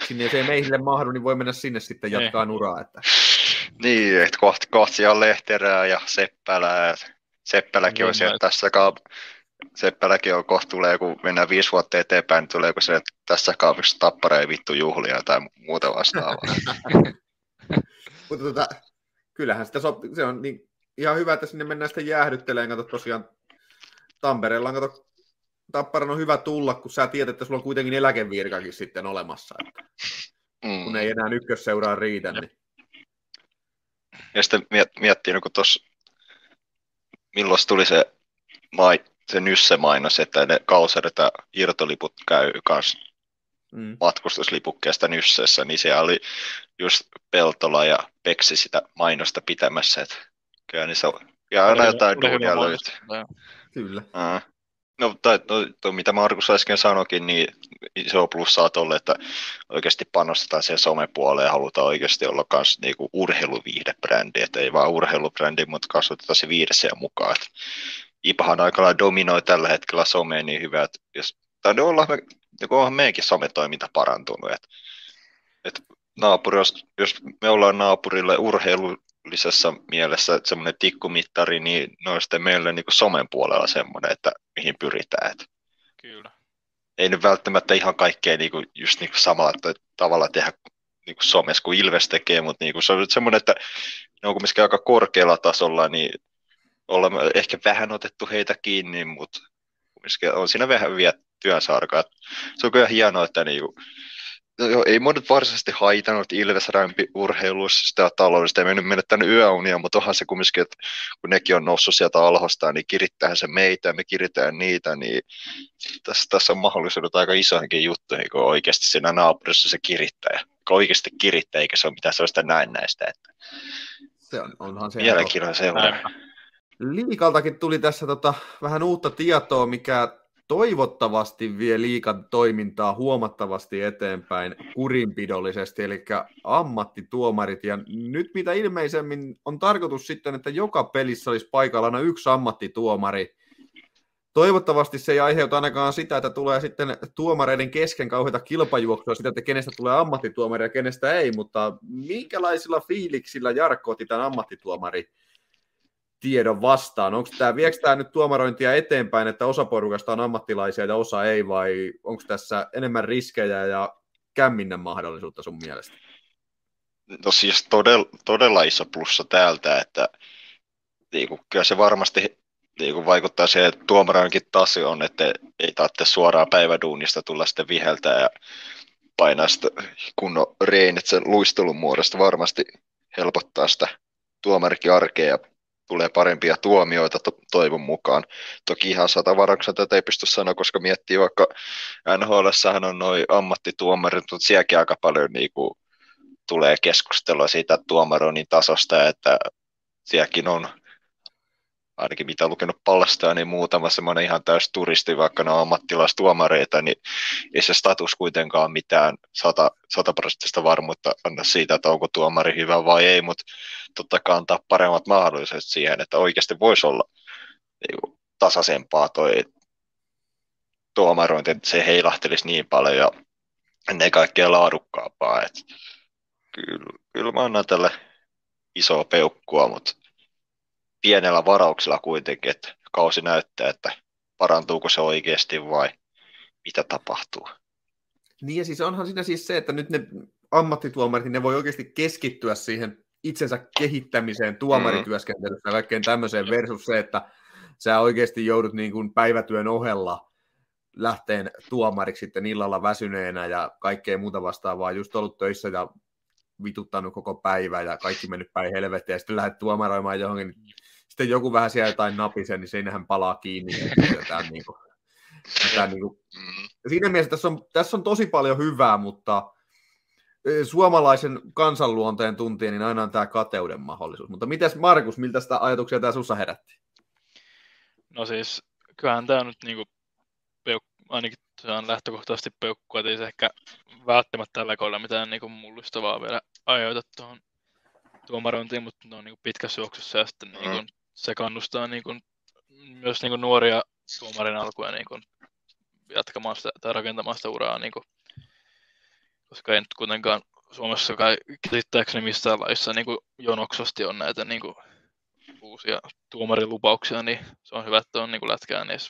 sinne, jos ei meille mahdu, niin voi mennä sinne sitten niin. jatkaa uraa. Että. Niin, että kohti, kohti on Lehterää ja Seppälää. Seppäläkin niin, on siellä tässä kaap- Seppäläkin on kohta tulee, kun mennään viisi vuotta eteenpäin, niin tulee se, että tässä kaupassa tappara ei vittu juhlia tai muuta vastaavaa. Mutta tota, kyllähän sitä sopii, se on niin, ihan hyvä, että sinne mennään sitten jäähdyttelemään. Kato tosiaan Tampereella on, kato, Tapparan on hyvä tulla, kun sä tiedät, että sulla on kuitenkin eläkevirkakin sitten olemassa. Että, mm. Kun ei enää ykkösseuraa riitä. Niin. Ja sitten miettii, no kun tuossa, milloin tuli se, mai, se Nysse-mainos, että ne kausarit ja irtoliput käy kanssa mm. matkustuslipukkeesta Nysseessä, niin siellä oli just Peltola ja Peksi sitä mainosta pitämässä, että Kyllä, niin se on. Ja aina jotain duunia löytyy. Kyllä. Uh. No, tai, no, to, mitä Markus äsken sanoikin, niin iso plussaa tolle, että oikeasti panostetaan siihen somepuoleen ja halutaan oikeasti olla myös niinku urheiluviihdebrändi, että ei vaan urheilubrändi, mutta kasvatetaan se viidessä mukaan. Ipahan aikana dominoi tällä hetkellä somea niin hyvä, että jos, tai no ollaan me, onhan meidänkin sometoiminta parantunut, että, että naapuri, jos, jos me ollaan naapurille urheilu, urheilullisessa mielessä semmoinen tikkumittari, niin ne on sitten meille niin kuin somen puolella semmoinen, että mihin pyritään. Että Kyllä. Ei nyt välttämättä ihan kaikkea niin kuin, just niin kuin samalla tavalla tehdä niin kuin somessa kuin Ilves tekee, mutta niin kuin se on nyt semmoinen, että ne on kumminkin aika korkealla tasolla, niin ollaan ehkä vähän otettu heitä kiinni, mutta on siinä vähän vielä työnsarkaa. Se on kyllä hienoa, että niin kuin, No joo, ei mua nyt varsinaisesti haitannut Ilves Rämpi urheilussa sitä taloudellista, ei mennyt menettänyt yöunia, mutta onhan se kumminkin, että kun nekin on noussut sieltä alhosta, niin kirittää se meitä ja me kiritään niitä, niin tässä, tässä on mahdollisuudet aika isoinkin juttuihin, kun oikeasti siinä naapurissa se kirittäjä, kun oikeasti kirittää, eikä se ole mitään sellaista näistä. Että se on, onhan se Mielenkiintoinen seuraava. Liikaltakin tuli tässä tota, vähän uutta tietoa, mikä toivottavasti vie liikan toimintaa huomattavasti eteenpäin kurinpidollisesti, eli ammattituomarit. Ja nyt mitä ilmeisemmin on tarkoitus sitten, että joka pelissä olisi paikalla yksi ammattituomari. Toivottavasti se ei aiheuta ainakaan sitä, että tulee sitten tuomareiden kesken kauheita kilpajuoksua sitä, että kenestä tulee ammattituomari ja kenestä ei, mutta minkälaisilla fiiliksillä Jarkko otti tämän ammattituomari tiedon vastaan? Onko tämä, viekö tämä nyt tuomarointia eteenpäin, että osa porukasta on ammattilaisia ja osa ei, vai onko tässä enemmän riskejä ja kämminnän mahdollisuutta sun mielestä? No siis todella, todella iso plussa täältä, että niin kuin, kyllä se varmasti niin kuin vaikuttaa siihen, että tuomaroinkin taso on, että ei tarvitse suoraan päiväduunista tulla sitten viheltä ja painaa sitä kunnon reenit sen luistelun muodosta varmasti helpottaa sitä tuomarikin arkea ja tulee parempia tuomioita to- toivon mukaan. Toki ihan satavarauksen tätä ei pysty sanoa, koska miettii vaikka nhl on noin ammattituomarit, mutta sielläkin aika paljon niin kuin, tulee keskustelua siitä tuomaroinnin tasosta, että sielläkin on ainakin mitä lukenut palstaa, niin muutama semmoinen ihan täys turisti, vaikka ne on ammattilaistuomareita, niin ei se status kuitenkaan mitään sataprosenttista varmuutta anna siitä, että onko tuomari hyvä vai ei, mutta totta kai antaa paremmat mahdollisuudet siihen, että oikeasti voisi olla tasaisempaa toi tuomarointi, että se heilahtelisi niin paljon ja ennen kaikkea laadukkaampaa. Että kyllä, kyllä mä annan tälle isoa peukkua, mutta pienellä varauksella kuitenkin, että kausi näyttää, että parantuuko se oikeasti vai mitä tapahtuu. Niin ja siis onhan siinä siis se, että nyt ne ammattituomarit, niin ne voi oikeasti keskittyä siihen itsensä kehittämiseen tuomarityöskentelyssä ja kaikkeen tämmöiseen versus se, että sä oikeasti joudut niin kuin päivätyön ohella lähteen tuomariksi sitten illalla väsyneenä ja kaikkea muuta vastaavaa, just ollut töissä ja vituttanut koko päivä ja kaikki mennyt päin helvettiin ja sitten lähdet tuomaroimaan johonkin, sitten joku vähän siellä jotain napisen, niin siinähän palaa kiinni. Ja niin kuin, tämä niin kuin. Siinä mielessä tässä on, tässä on tosi paljon hyvää, mutta e, suomalaisen kansanluonteen tuntien, niin aina on tämä kateuden mahdollisuus. Mutta mites Markus, miltä sitä ajatuksia tämä sussa herätti? No siis, kyllähän tämä nyt niin kuin ainakin on lähtökohtaisesti peukkua, että ei se ehkä välttämättä tällä kaudella mitään niin kuin mullistavaa vielä aiheuta tuohon tuomarointiin, mutta ne on niin pitkässä juoksussa ja sitten niin kuin, se kannustaa niin kuin, myös niin kuin nuoria tuomarin alkuja niin kuin, jatkamaan sitä tai rakentamaan sitä uraa, niin kuin, koska ei nyt kuitenkaan Suomessa kai käsittääkseni missään laissa niin kuin jonoksasti on näitä niin kuin, uusia tuomarilupauksia, niin se on hyvä, että on niin kuin lätkään niin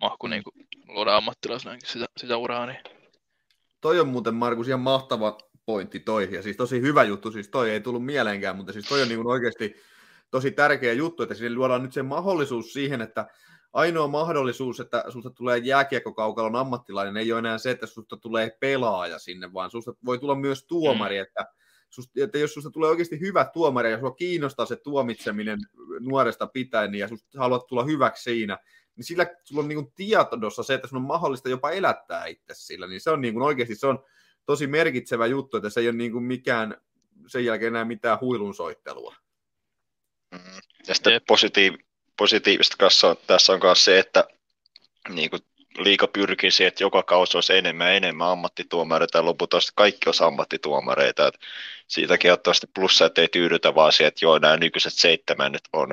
mahku niin luoda ammattilaisena sitä, sitä uraa. Niin. Toi on muuten Markus ihan mahtava pointti toi, ja siis tosi hyvä juttu, siis toi ei tullut mieleenkään, mutta siis toi on niin kuin oikeasti tosi tärkeä juttu, että siinä luodaan nyt se mahdollisuus siihen, että ainoa mahdollisuus, että susta tulee jääkiekkokaukalon ammattilainen, ei ole enää se, että susta tulee pelaaja sinne, vaan susta voi tulla myös tuomari, mm. että, susta, että jos susta tulee oikeasti hyvä tuomari ja sua kiinnostaa se tuomitseminen nuoresta pitäen ja susta haluat tulla hyväksi siinä, niin sillä sulla on niin kuin tietodossa se, että sun on mahdollista jopa elättää itse sillä, niin se on niin kuin oikeasti se on tosi merkitsevä juttu, että se ei ole niin kuin mikään sen jälkeen enää mitään huilun soittelua. Mm. Ja sitten positiiv- positiivista kanssa, tässä on myös se, että niin kuin liika pyrkii siihen, että joka kausi olisi enemmän ja enemmän ammattituomareita ja loput kaikki olisi ammattituomareita. Että siitäkin ottavasti plussa, että ei tyydytä vaan siihen, että joo, nämä nykyiset seitsemän nyt on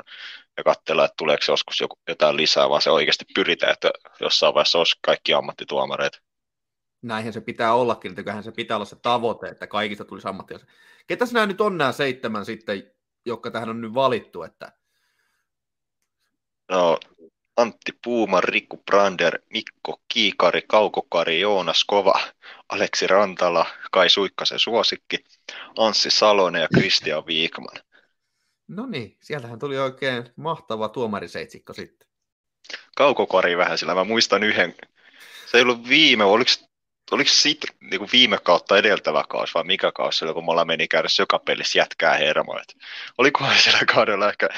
ja katsella, että tuleeko joskus joku, jotain lisää, vaan se oikeasti pyritään, että jossain vaiheessa olisi kaikki ammattituomareita. Näinhän se pitää ollakin, että se pitää olla se tavoite, että kaikista tulisi ammattilaisia. Ketäs nämä nyt on nämä seitsemän sitten, jotka tähän on nyt valittu? Että... No, Antti Puuma, Riku Brander, Mikko Kiikari, Kaukokari, Joonas Kova, Aleksi Rantala, Kai Suikkasen suosikki, Anssi Salonen ja Kristian Viikman. No niin, sieltähän tuli oikein mahtava tuomariseitsikko sitten. Kaukokari vähän, sillä mä muistan yhden, se ei ollut viime, oliko, oliko sit, niin kuin viime kautta edeltävä kausi vai mikä kausi, kun mulla meni käydä joka pelissä jätkää hermoa. Olikohan siellä kaudella ehkä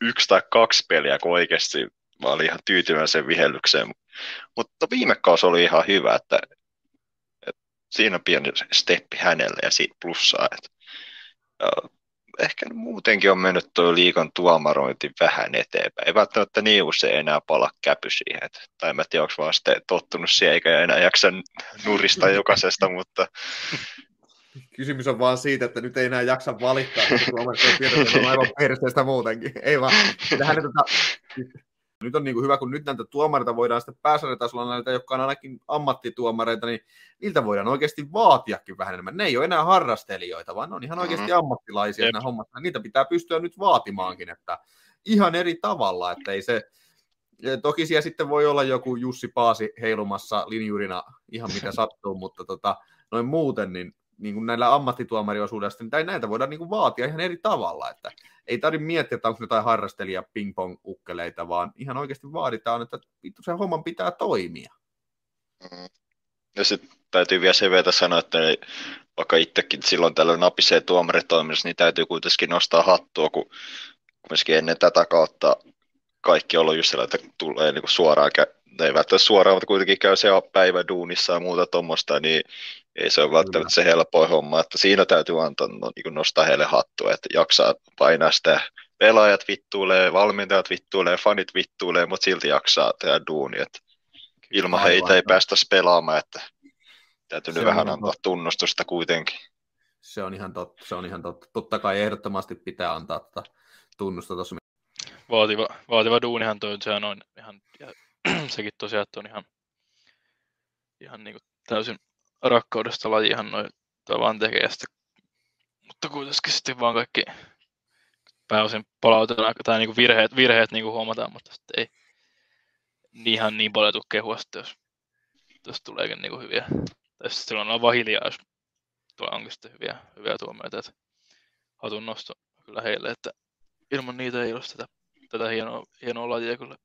yksi tai kaksi peliä, kun oikeasti mä olin ihan tyytyväinen sen vihellykseen. Mutta viime kausi oli ihan hyvä, että, että siinä pieni steppi hänelle ja siitä plussaa. Että, ehkä muutenkin on mennyt tuo liikan tuomarointi vähän eteenpäin. Ei välttämättä niin usein enää pala käpy siihen. Et, tai en tiedä, onko vaan sitten tottunut siihen eikä enää jaksa nurista jokaisesta, mutta... Kysymys on vaan siitä, että nyt ei enää jaksa valittaa, mutta tuomarit on aivan perseestä muutenkin. Ei vaan. Tähän, tota, nyt on niin kuin hyvä, kun nyt näitä tuomareita voidaan sitten pääsarjatasolla näitä, jotka on ainakin ammattituomareita, niin niiltä voidaan oikeasti vaatiakin vähän enemmän. Ne ei ole enää harrastelijoita, vaan ne on ihan oikeasti mm-hmm. ammattilaisia Jep. hommat. Niitä pitää pystyä nyt vaatimaankin, että ihan eri tavalla, että ei se, toki siellä sitten voi olla joku Jussi Paasi heilumassa linjurina ihan mitä sattuu, mutta tota, noin muuten, niin niin kuin näillä ammattituomariosuudesta, niin näitä voidaan niin kuin vaatia ihan eri tavalla, että ei tarvitse miettiä, että onko jotain harrastelija ping-pong-ukkeleita, vaan ihan oikeasti vaaditaan, että vittu sen homman pitää toimia. Mm. Ja sitten täytyy vielä sen verran sanoa, että vaikka itsekin silloin tällöin napisee tuomaritoiminnassa, niin täytyy kuitenkin nostaa hattua, kun myöskin ennen tätä kautta kaikki on ollut just sellainen, että tulee niin kuin suoraan, ei välttämättä suoraan, mutta kuitenkin käy se päivä duunissa ja muuta tuommoista, niin ei se ole välttämättä se helpoin homma, että siinä täytyy antaa no, niin nostaa heille hattua, että jaksaa painaa sitä pelaajat vittuilee, valmentajat vittuilee, fanit vittuilee, mutta silti jaksaa tehdä duuni. Että ilman Aivan. heitä ei päästä pelaamaan, että täytyy Se nyt vähän antaa tunnustusta kuitenkin. Se on ihan totta. Se on ihan totta. Totta kai ehdottomasti pitää antaa tota tunnusta tuossa. Vaativa, vaativa duunihan toi, sehän on ihan, ja sekin tosiaan, että on ihan, ihan niin kuin täysin rakkaudesta lajihan noin vaan tekee. Sitten, mutta kuitenkin sitten vaan kaikki pääosin palautena tai niin kuin virheet, virheet niin kuin huomataan, mutta sitten ei ihan niin paljon tule kehua, sitten jos, jos tuleekin niin kuin hyviä. Tai sitten silloin on vaan hiljaa, jos tulee onkin sitten hyviä, hyviä tuomioita. Että hatun nosto kyllä heille, että ilman niitä ei olisi tätä, tätä hienoa, hienoa lajia kyllä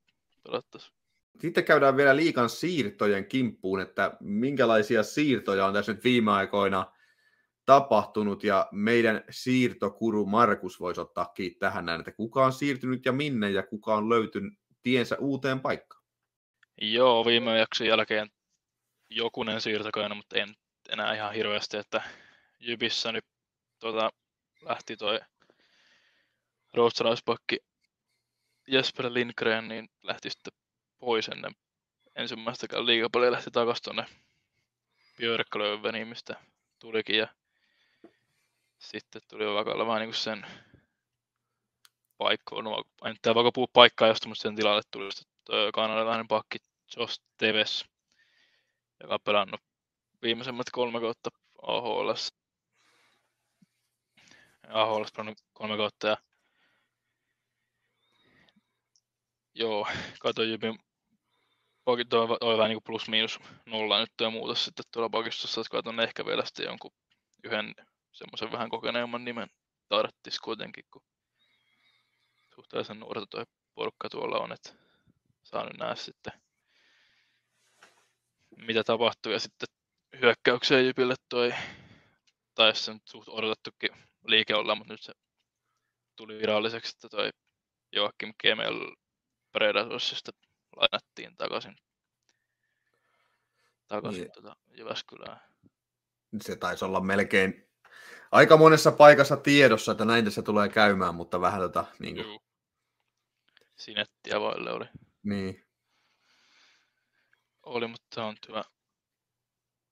pelattaisiin. Sitten käydään vielä liikan siirtojen kimppuun, että minkälaisia siirtoja on tässä nyt viime aikoina tapahtunut, ja meidän siirtokuru Markus voisi ottaa kiinni tähän näin, että kuka on siirtynyt ja minne, ja kuka on löytynyt tiensä uuteen paikkaan. Joo, viime jakson jälkeen jokunen siirtokaina, mutta en enää ihan hirveästi, että Jypissä nyt tota, lähti toi ruotsalaispakki Jesper Lindgren, niin lähti sitten pois ennen ensimmäistäkään liigapeliä, lähti takaisin tuonne Björklöveniin, mistä tulikin, ja sitten tuli vakalla vähän niin kuin sen paikkoon, no, en tiedä vaikka puhua paikkaa josta, mutta sen tilalle tuli kanadalainen pakki Josh Teves, joka on pelannut viimeisemmät kolme kautta AHL. AHL pelannut kolme kautta ja joo, katsoin Jypin pakit toi, toi vähän niin plus miinus nolla nyt ja muuta sitten tuolla pakistossa, että katson ehkä vielä sitten jonkun yhden semmoisen vähän kokeneemman nimen tarttis kuitenkin, kun suhteellisen nuorta toi porukka tuolla on, että saa nyt nähdä sitten mitä tapahtuu. Ja sitten hyökkäykseen Jypille toi, tai se nyt suht odotettukin liike olla, mutta nyt se tuli viralliseksi, että toi Joakim Kemel Predatorsista lainattiin takaisin, takaisin Niin. tota Jyväskylään. Se taisi olla melkein aika monessa paikassa tiedossa, että näin tässä tulee käymään, mutta vähän tota, niin, kuin. Sinettiä vaille oli, niin. oli, mutta on hyvä.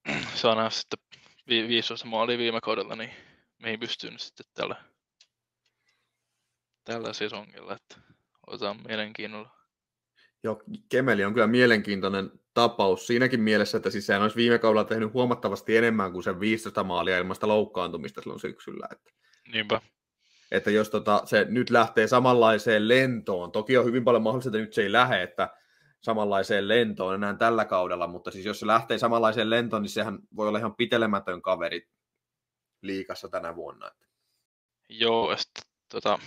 Saa nähdä sitten vi- 15 maalia viime kaudella, niin mihin pystyy nyt sitten tällä, tällä sesongilla, että otetaan mielenkiinnolla. Joo, Kemeli on kyllä mielenkiintoinen tapaus siinäkin mielessä, että siis sehän olisi viime kaudella tehnyt huomattavasti enemmän kuin sen 15 maalia ilman sitä loukkaantumista silloin syksyllä. Että, Niinpä. että jos tota, se nyt lähtee samanlaiseen lentoon, toki on hyvin paljon mahdollista, että nyt se ei lähde, että samanlaiseen lentoon enää tällä kaudella, mutta siis jos se lähtee samanlaiseen lentoon, niin sehän voi olla ihan pitelemätön kaveri liikassa tänä vuonna. Että. Joo, ja sitten tota,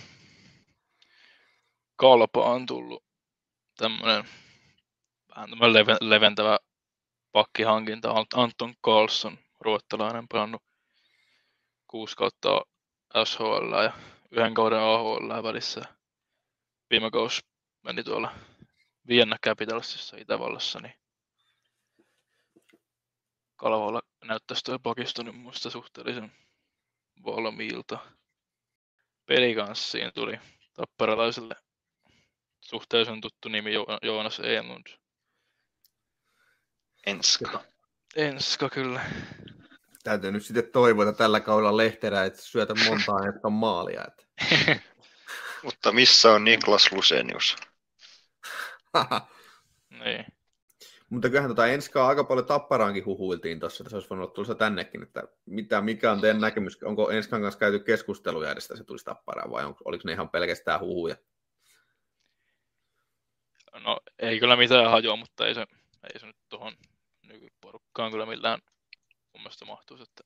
Kalpa on tullut tämmöinen vähän tämmöinen leve, leventävä pakkihankinta. Ant- Anton Karlsson, ruottalainen, pelannut kuusi kautta SHL ja yhden kauden AHL välissä. Viime kausi meni tuolla Vienna Capitalsissa Itävallassa, niin Kalvolla näyttäisi tuo pakisto nyt muista suhteellisen valmiilta. Pelikanssiin tuli tapparalaiselle suhteellisen tuttu nimi jo- Joonas Enlund. Enska. Enska kyllä. Täytyy nyt sitten toivoa, että tällä kaudella Lehterä et syötä montaa jotka maalia. Että. Mutta missä on Niklas Lusenius? niin. Mutta kyllähän tota Enskaa aika paljon tapparaankin huhuiltiin tuossa, että se olisi voinut olla tulossa tännekin, että mitä, mikä on teidän näkemys, onko Enskan kanssa käyty keskusteluja edes, että se tulisi tapparaan vai on, oliko ne ihan pelkästään huhuja? No ei kyllä mitään hajoa, mutta ei se, ei se nyt tuohon nykyporukkaan kyllä millään mun mielestä mahtuisi. Että...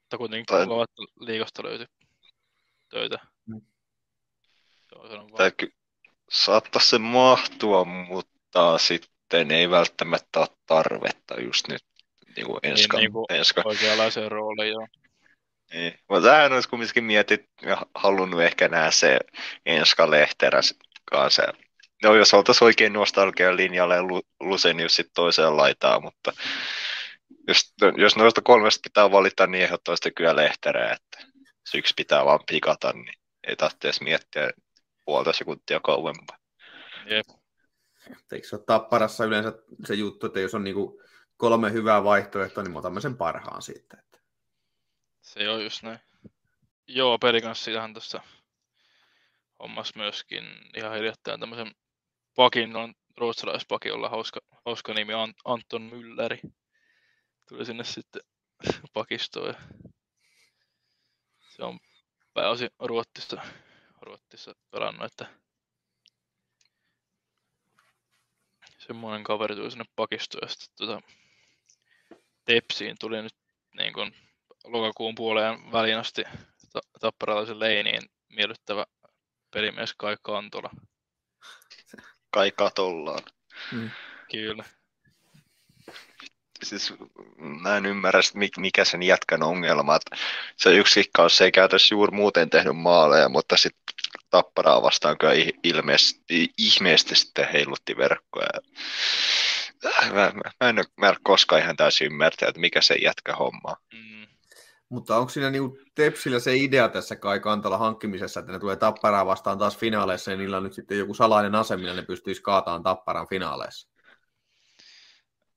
Mutta kuitenkin Tai- kovat liikasta löytyi töitä. Mm. Tai ky- saattaisi se mahtua, mutta sitten ei välttämättä ole tarvetta just nyt niin kuin enska, Niin, niinku- enska. oikeanlaiseen rooliin joo. Niin. Mutta tähän olisi kumminkin mietit ja halunnut ehkä nähdä se Enska Lehterä kanssa. No jos oltaisiin oikein nostalgian linjalle ja Lu- Lusenius sitten toiseen laitaan, mutta jos, jos noista kolmesta pitää valita, niin ehdottomasti kyllä Lehterä, että se yksi pitää vaan pikata, niin ei tarvitse edes miettiä puolta sekuntia kauempaa. Jep. Eikö se ole tapparassa yleensä se juttu, että jos on niinku kolme hyvää vaihtoehtoa, niin me otamme sen parhaan sitten. Että. Se on just näin. Joo, siitähän tuossa hommas myöskin ihan hiljattain tämmöisen pakin, on ruotsalaispaki, jolla hauska, hauska nimi on Anton Mülleri. Tuli sinne sitten pakistoon ja se on pääosin Ruotsissa, Ruotsissa pelannut, että semmoinen kaveri tuli sinne pakistoon ja sitten tota, Tepsiin tuli nyt niin kuin lokakuun puoleen väliin asti tapparalaisen leiniin miellyttävä pelimies Kai Kantola. Kai katollaan. Mm. Kyllä. Siis mä en ymmärrä, mikä sen jätkän ongelma. Se yksi kausi ei käytössä juuri muuten tehnyt maaleja, mutta sitten tapparaa vastaan kyllä ilmeisesti, ihmeesti sitten heilutti verkkoja. Mä, mä, mä, en, mä en koskaan ihan täysin ymmärtää, että mikä se jätkä homma. Mm. Mutta onko siinä niinku Tepsillä se idea tässä Kai Kantala hankkimisessa, että ne tulee tapparaa vastaan taas finaaleissa ja niillä on nyt sitten joku salainen ase, millä ne pystyisi kaataan tapparan finaaleissa?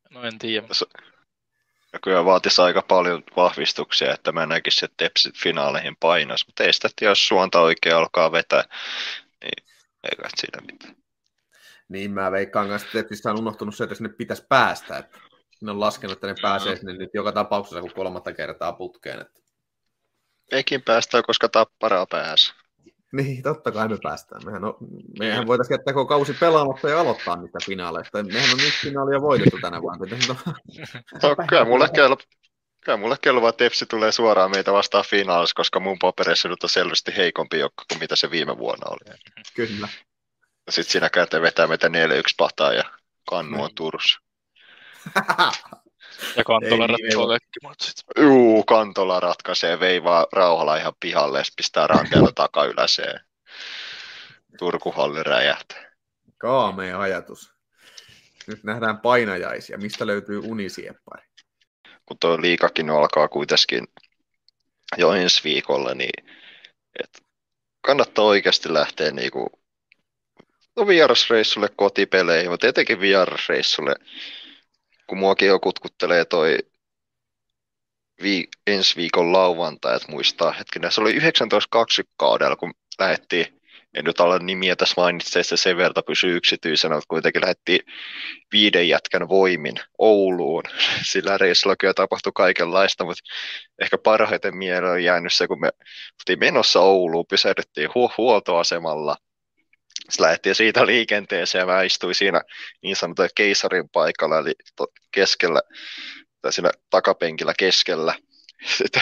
No en tiedä. Ja kyllä vaatisi aika paljon vahvistuksia, että mä näkisin, että Tepsit finaaleihin painas. Mutta ei sitä, jos suonta oikein alkaa vetää, niin ei kai siinä mitään. Niin mä veikkaan kanssa, että Tepsissä on unohtunut se, että sinne pitäisi päästä. Että ne on laskenut, että ne pääsee sinne nyt joka tapauksessa kuin kolmatta kertaa putkeen. Että... Eikin päästä, koska tapparaa pääs. Niin, totta kai me päästään. Mehän, on, mehän voitaisiin jättää koko kausi pelaamatta ja aloittaa niitä finaaleista. Mehän on yksi finaalia voitettu tänä vuonna. no, kyllä mulle kelpaa. Kyllä mulle kelvaa, että Tepsi tulee suoraan meitä vastaan finaalissa, koska mun paperissa nyt on selvästi heikompi joukko kuin mitä se viime vuonna oli. Kyllä. Sitten siinä käteen vetää meitä 4-1 pataa ja kannu on Turussa. Ja Kantola ratkaisee kaikki matsit. Juu, Kantola ratkaisee, veivaa rauhalla ihan pihalle ja pistää ranteella takaylläseen. Turkuhalli räjähtää. Kaamea ajatus. Nyt nähdään painajaisia. Mistä löytyy unisieppari? Kun tuo liikakin alkaa kuitenkin jo ensi viikolla, niin et kannattaa oikeasti lähteä niinku, no vierasreissulle kotipeleihin, mutta etenkin vierasreissulle kun muakin jo kutkuttelee toi vi- ensi viikon lauantai, että muistaa hetkinen, se oli 1920 kaudella, kun lähdettiin, en nyt ala nimiä tässä mainitse, että sen verta pysyy yksityisenä, mutta kuitenkin lähdettiin viiden jätkän voimin Ouluun. Sillä reissulla kyllä tapahtui kaikenlaista, mutta ehkä parhaiten mieleen on jäänyt se, kun me oltiin menossa Ouluun, pysähdyttiin hu- huoltoasemalla, sitten lähdettiin siitä liikenteeseen ja mä istuin siinä niin sanotulla keisarin paikalla, eli keskellä, tai siinä takapenkillä keskellä. Sitten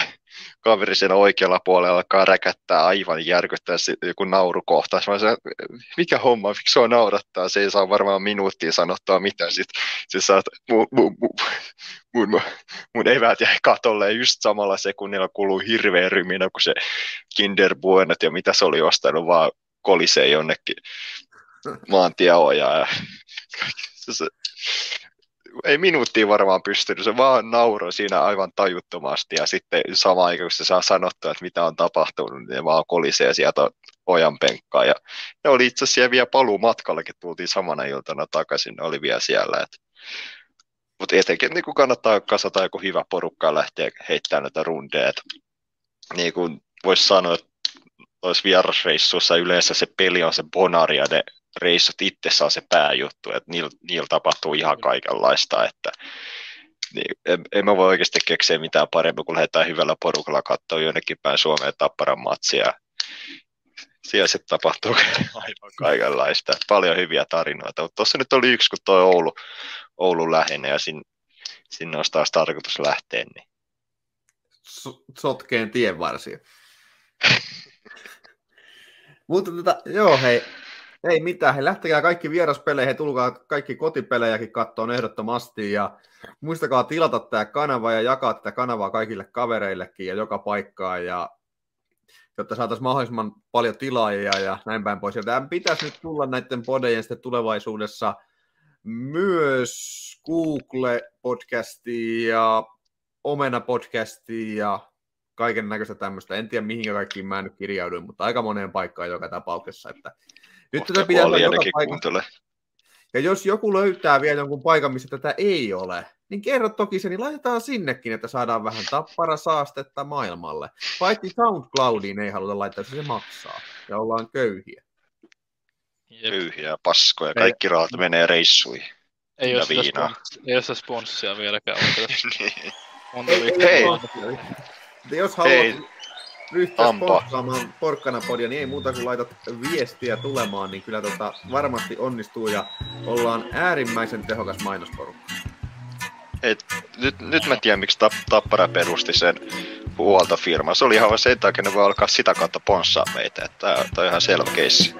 kaveri siinä oikealla puolella alkaa räkättää aivan järkyttää joku naurukohta. Mä sanoin, mikä homma, miksi se on naurattaa, se ei saa varmaan minuuttia sanottua mitään. Sitten sit sä mun, mun, mun, mun, mun eväät jäi katolle just samalla sekunnilla kuluu hirveä ryminä, kun se Kinder Buenot ja mitä se oli ostanut, vaan kolisee jonnekin maantieojaan. se, se, ei minuuttia varmaan pystynyt, se vaan nauroi siinä aivan tajuttomasti ja sitten sama aikaan, kun se saa sanottua, että mitä on tapahtunut, niin vaan kolisee sieltä ojan penkkaa. Ja ne oli itse asiassa vielä paluu matkallakin, tultiin samana iltana takaisin, ne oli vielä siellä. Että mutta etenkin niin kuin kannattaa kasata joku hyvä porukka ja lähteä heittämään näitä rundeja. Niin kuin voisi sanoa, että noissa vierasreissuissa yleensä se peli on se bonari ja ne reissut itsessään on se pääjuttu, että niillä, niillä tapahtuu ihan kaikenlaista, että niin, en, en mä voi oikeasti keksiä mitään paremmin, kun lähdetään hyvällä porukalla katsoa jonnekin päin Suomeen tapparan matsia. Siellä sitten tapahtuu aivan kaikenlaista. Paljon hyviä tarinoita, mutta tuossa nyt oli yksi, kun tuo Oulu, Oulu lähenee ja sin, sinne olisi taas tarkoitus lähteä. Niin. Sotkeen tien varsia. Mutta tota, joo, hei, ei mitään. He lähtekää kaikki vieraspeleihin, tulkaa kaikki kotipelejäkin kattoon ehdottomasti. Ja muistakaa tilata tämä kanava ja jakaa tätä kanavaa kaikille kavereillekin ja joka paikkaan. Ja jotta saataisiin mahdollisimman paljon tilaajia ja näin päin pois. Ja tämän pitäisi nyt tulla näiden podejen sitten tulevaisuudessa myös Google-podcastiin ja Omena-podcastiin ja kaiken näköistä tämmöistä. En tiedä mihin kaikkiin mä nyt kirjauduin, mutta aika moneen paikkaan joka tapauksessa. Että nyt tätä pitää olla joka paikka. Ja jos joku löytää vielä jonkun paikan, missä tätä ei ole, niin kerro toki se, niin laitetaan sinnekin, että saadaan vähän tappara saastetta maailmalle. Paitsi SoundCloudiin ei haluta laittaa, se maksaa. Ja ollaan köyhiä. Köyhiä, paskoja. Kaikki rahat menee reissuihin. Ei ole, viinaa. Spons- ei ole sitä sponssia vieläkään. niin. Monta ei, hei. Jos haluat ryhtyä sponssaamaan Porkkana-podia, niin ei muuta kuin laitat viestiä tulemaan, niin kyllä tota varmasti onnistuu ja ollaan äärimmäisen tehokas mainosporukka. Et, nyt, nyt mä tiedän, miksi Tappara perusti sen huoltofirma. Se oli ihan sen takia, että ne voi alkaa sitä kautta ponssaa meitä. Tämä on ihan selvä keissi.